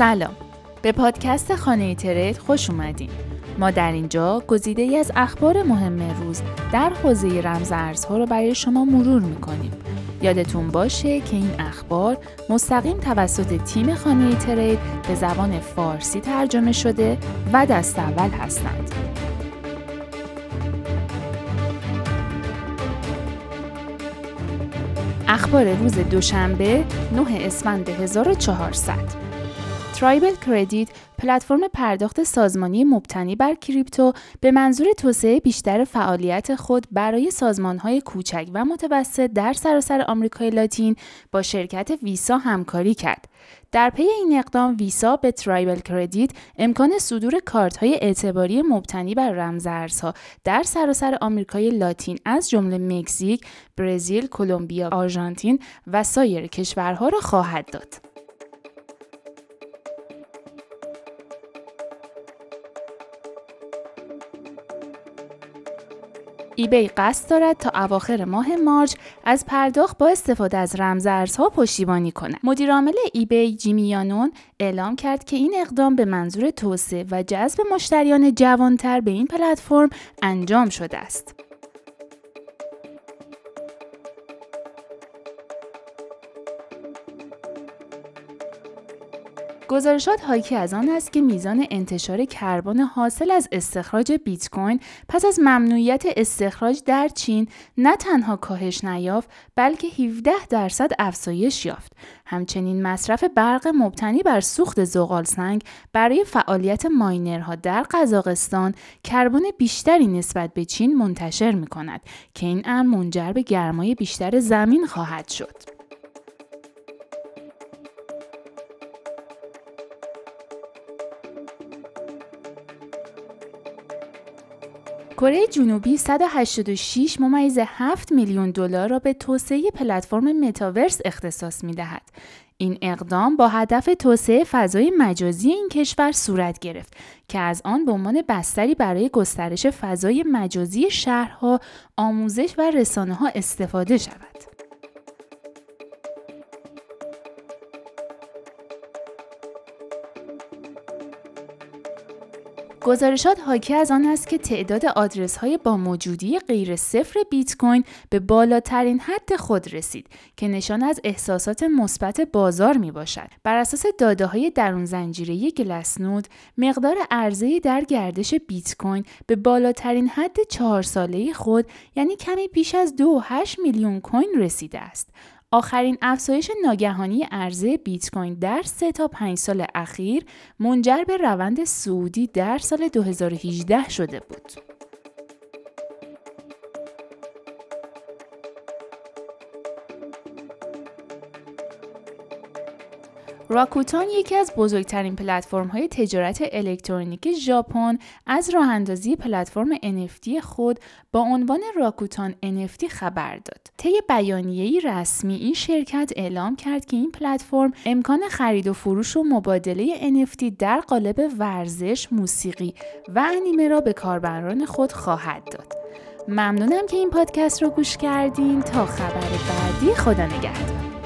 سلام. به پادکست خانه ترید خوش اومدین. ما در اینجا گزیده ای از اخبار مهم روز در حوزه رمز ارزها رو برای شما مرور می‌کنیم. یادتون باشه که این اخبار مستقیم توسط تیم خانه ترید به زبان فارسی ترجمه شده و دست اول هستند. اخبار روز دوشنبه 9 اسفند 1400 Tribal Credit پلتفرم پرداخت سازمانی مبتنی بر کریپتو به منظور توسعه بیشتر فعالیت خود برای سازمانهای کوچک و متوسط در سراسر آمریکای لاتین با شرکت ویسا همکاری کرد. در پی این اقدام ویسا به Tribal Credit امکان صدور کارت های اعتباری مبتنی بر رمزارزها در سراسر آمریکای لاتین از جمله مکزیک، برزیل، کلمبیا، آرژانتین و سایر کشورها را خواهد داد. ایبی قصد دارد تا اواخر ماه مارچ از پرداخت با استفاده از رمزارزها پشتیبانی کند. مدیرعامل ایبی جیمی یانون اعلام کرد که این اقدام به منظور توسعه و جذب مشتریان جوانتر به این پلتفرم انجام شده است. گزارشات حاکی از آن است که میزان انتشار کربن حاصل از استخراج بیت کوین پس از ممنوعیت استخراج در چین نه تنها کاهش نیافت بلکه 17 درصد افزایش یافت. همچنین مصرف برق مبتنی بر سوخت زغال سنگ برای فعالیت ماینرها در قزاقستان کربن بیشتری نسبت به چین منتشر می کند که این امر منجر به گرمای بیشتر زمین خواهد شد. کره جنوبی 186 ممیز 7 میلیون دلار را به توسعه پلتفرم متاورس اختصاص می دهد. این اقدام با هدف توسعه فضای مجازی این کشور صورت گرفت که از آن به عنوان بستری برای گسترش فضای مجازی شهرها، آموزش و رسانه ها استفاده شود. گزارشات حاکی از آن است که تعداد آدرس های با موجودی غیر صفر بیت کوین به بالاترین حد خود رسید که نشان از احساسات مثبت بازار می باشد. بر اساس داده های درون زنجیره گلسنود مقدار عرضه در گردش بیت کوین به بالاترین حد چهار ساله خود یعنی کمی بیش از 2.8 میلیون کوین رسیده است. آخرین افزایش ناگهانی عرضه بیت کوین در 3 تا 5 سال اخیر منجر به روند سعودی در سال 2018 شده بود. راکوتان یکی از بزرگترین پلتفرم های تجارت الکترونیک ژاپن از راه اندازی پلتفرم NFT خود با عنوان راکوتان NFT خبر داد. طی بیانیه‌ای رسمی این شرکت اعلام کرد که این پلتفرم امکان خرید و فروش و مبادله NFT در قالب ورزش، موسیقی و انیمه را به کاربران خود خواهد داد. ممنونم که این پادکست رو گوش کردین تا خبر بعدی خدا نگهدار.